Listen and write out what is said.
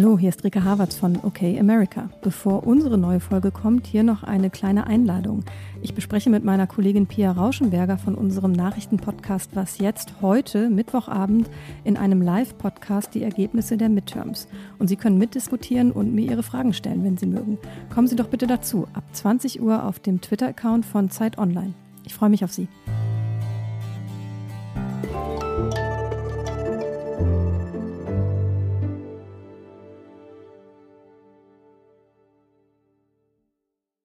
Hallo, hier ist Rika Havertz von OK America. Bevor unsere neue Folge kommt, hier noch eine kleine Einladung. Ich bespreche mit meiner Kollegin Pia Rauschenberger von unserem Nachrichtenpodcast Was jetzt heute, Mittwochabend, in einem Live-Podcast die Ergebnisse der Midterms. Und Sie können mitdiskutieren und mir Ihre Fragen stellen, wenn Sie mögen. Kommen Sie doch bitte dazu, ab 20 Uhr auf dem Twitter-Account von Zeit Online. Ich freue mich auf Sie.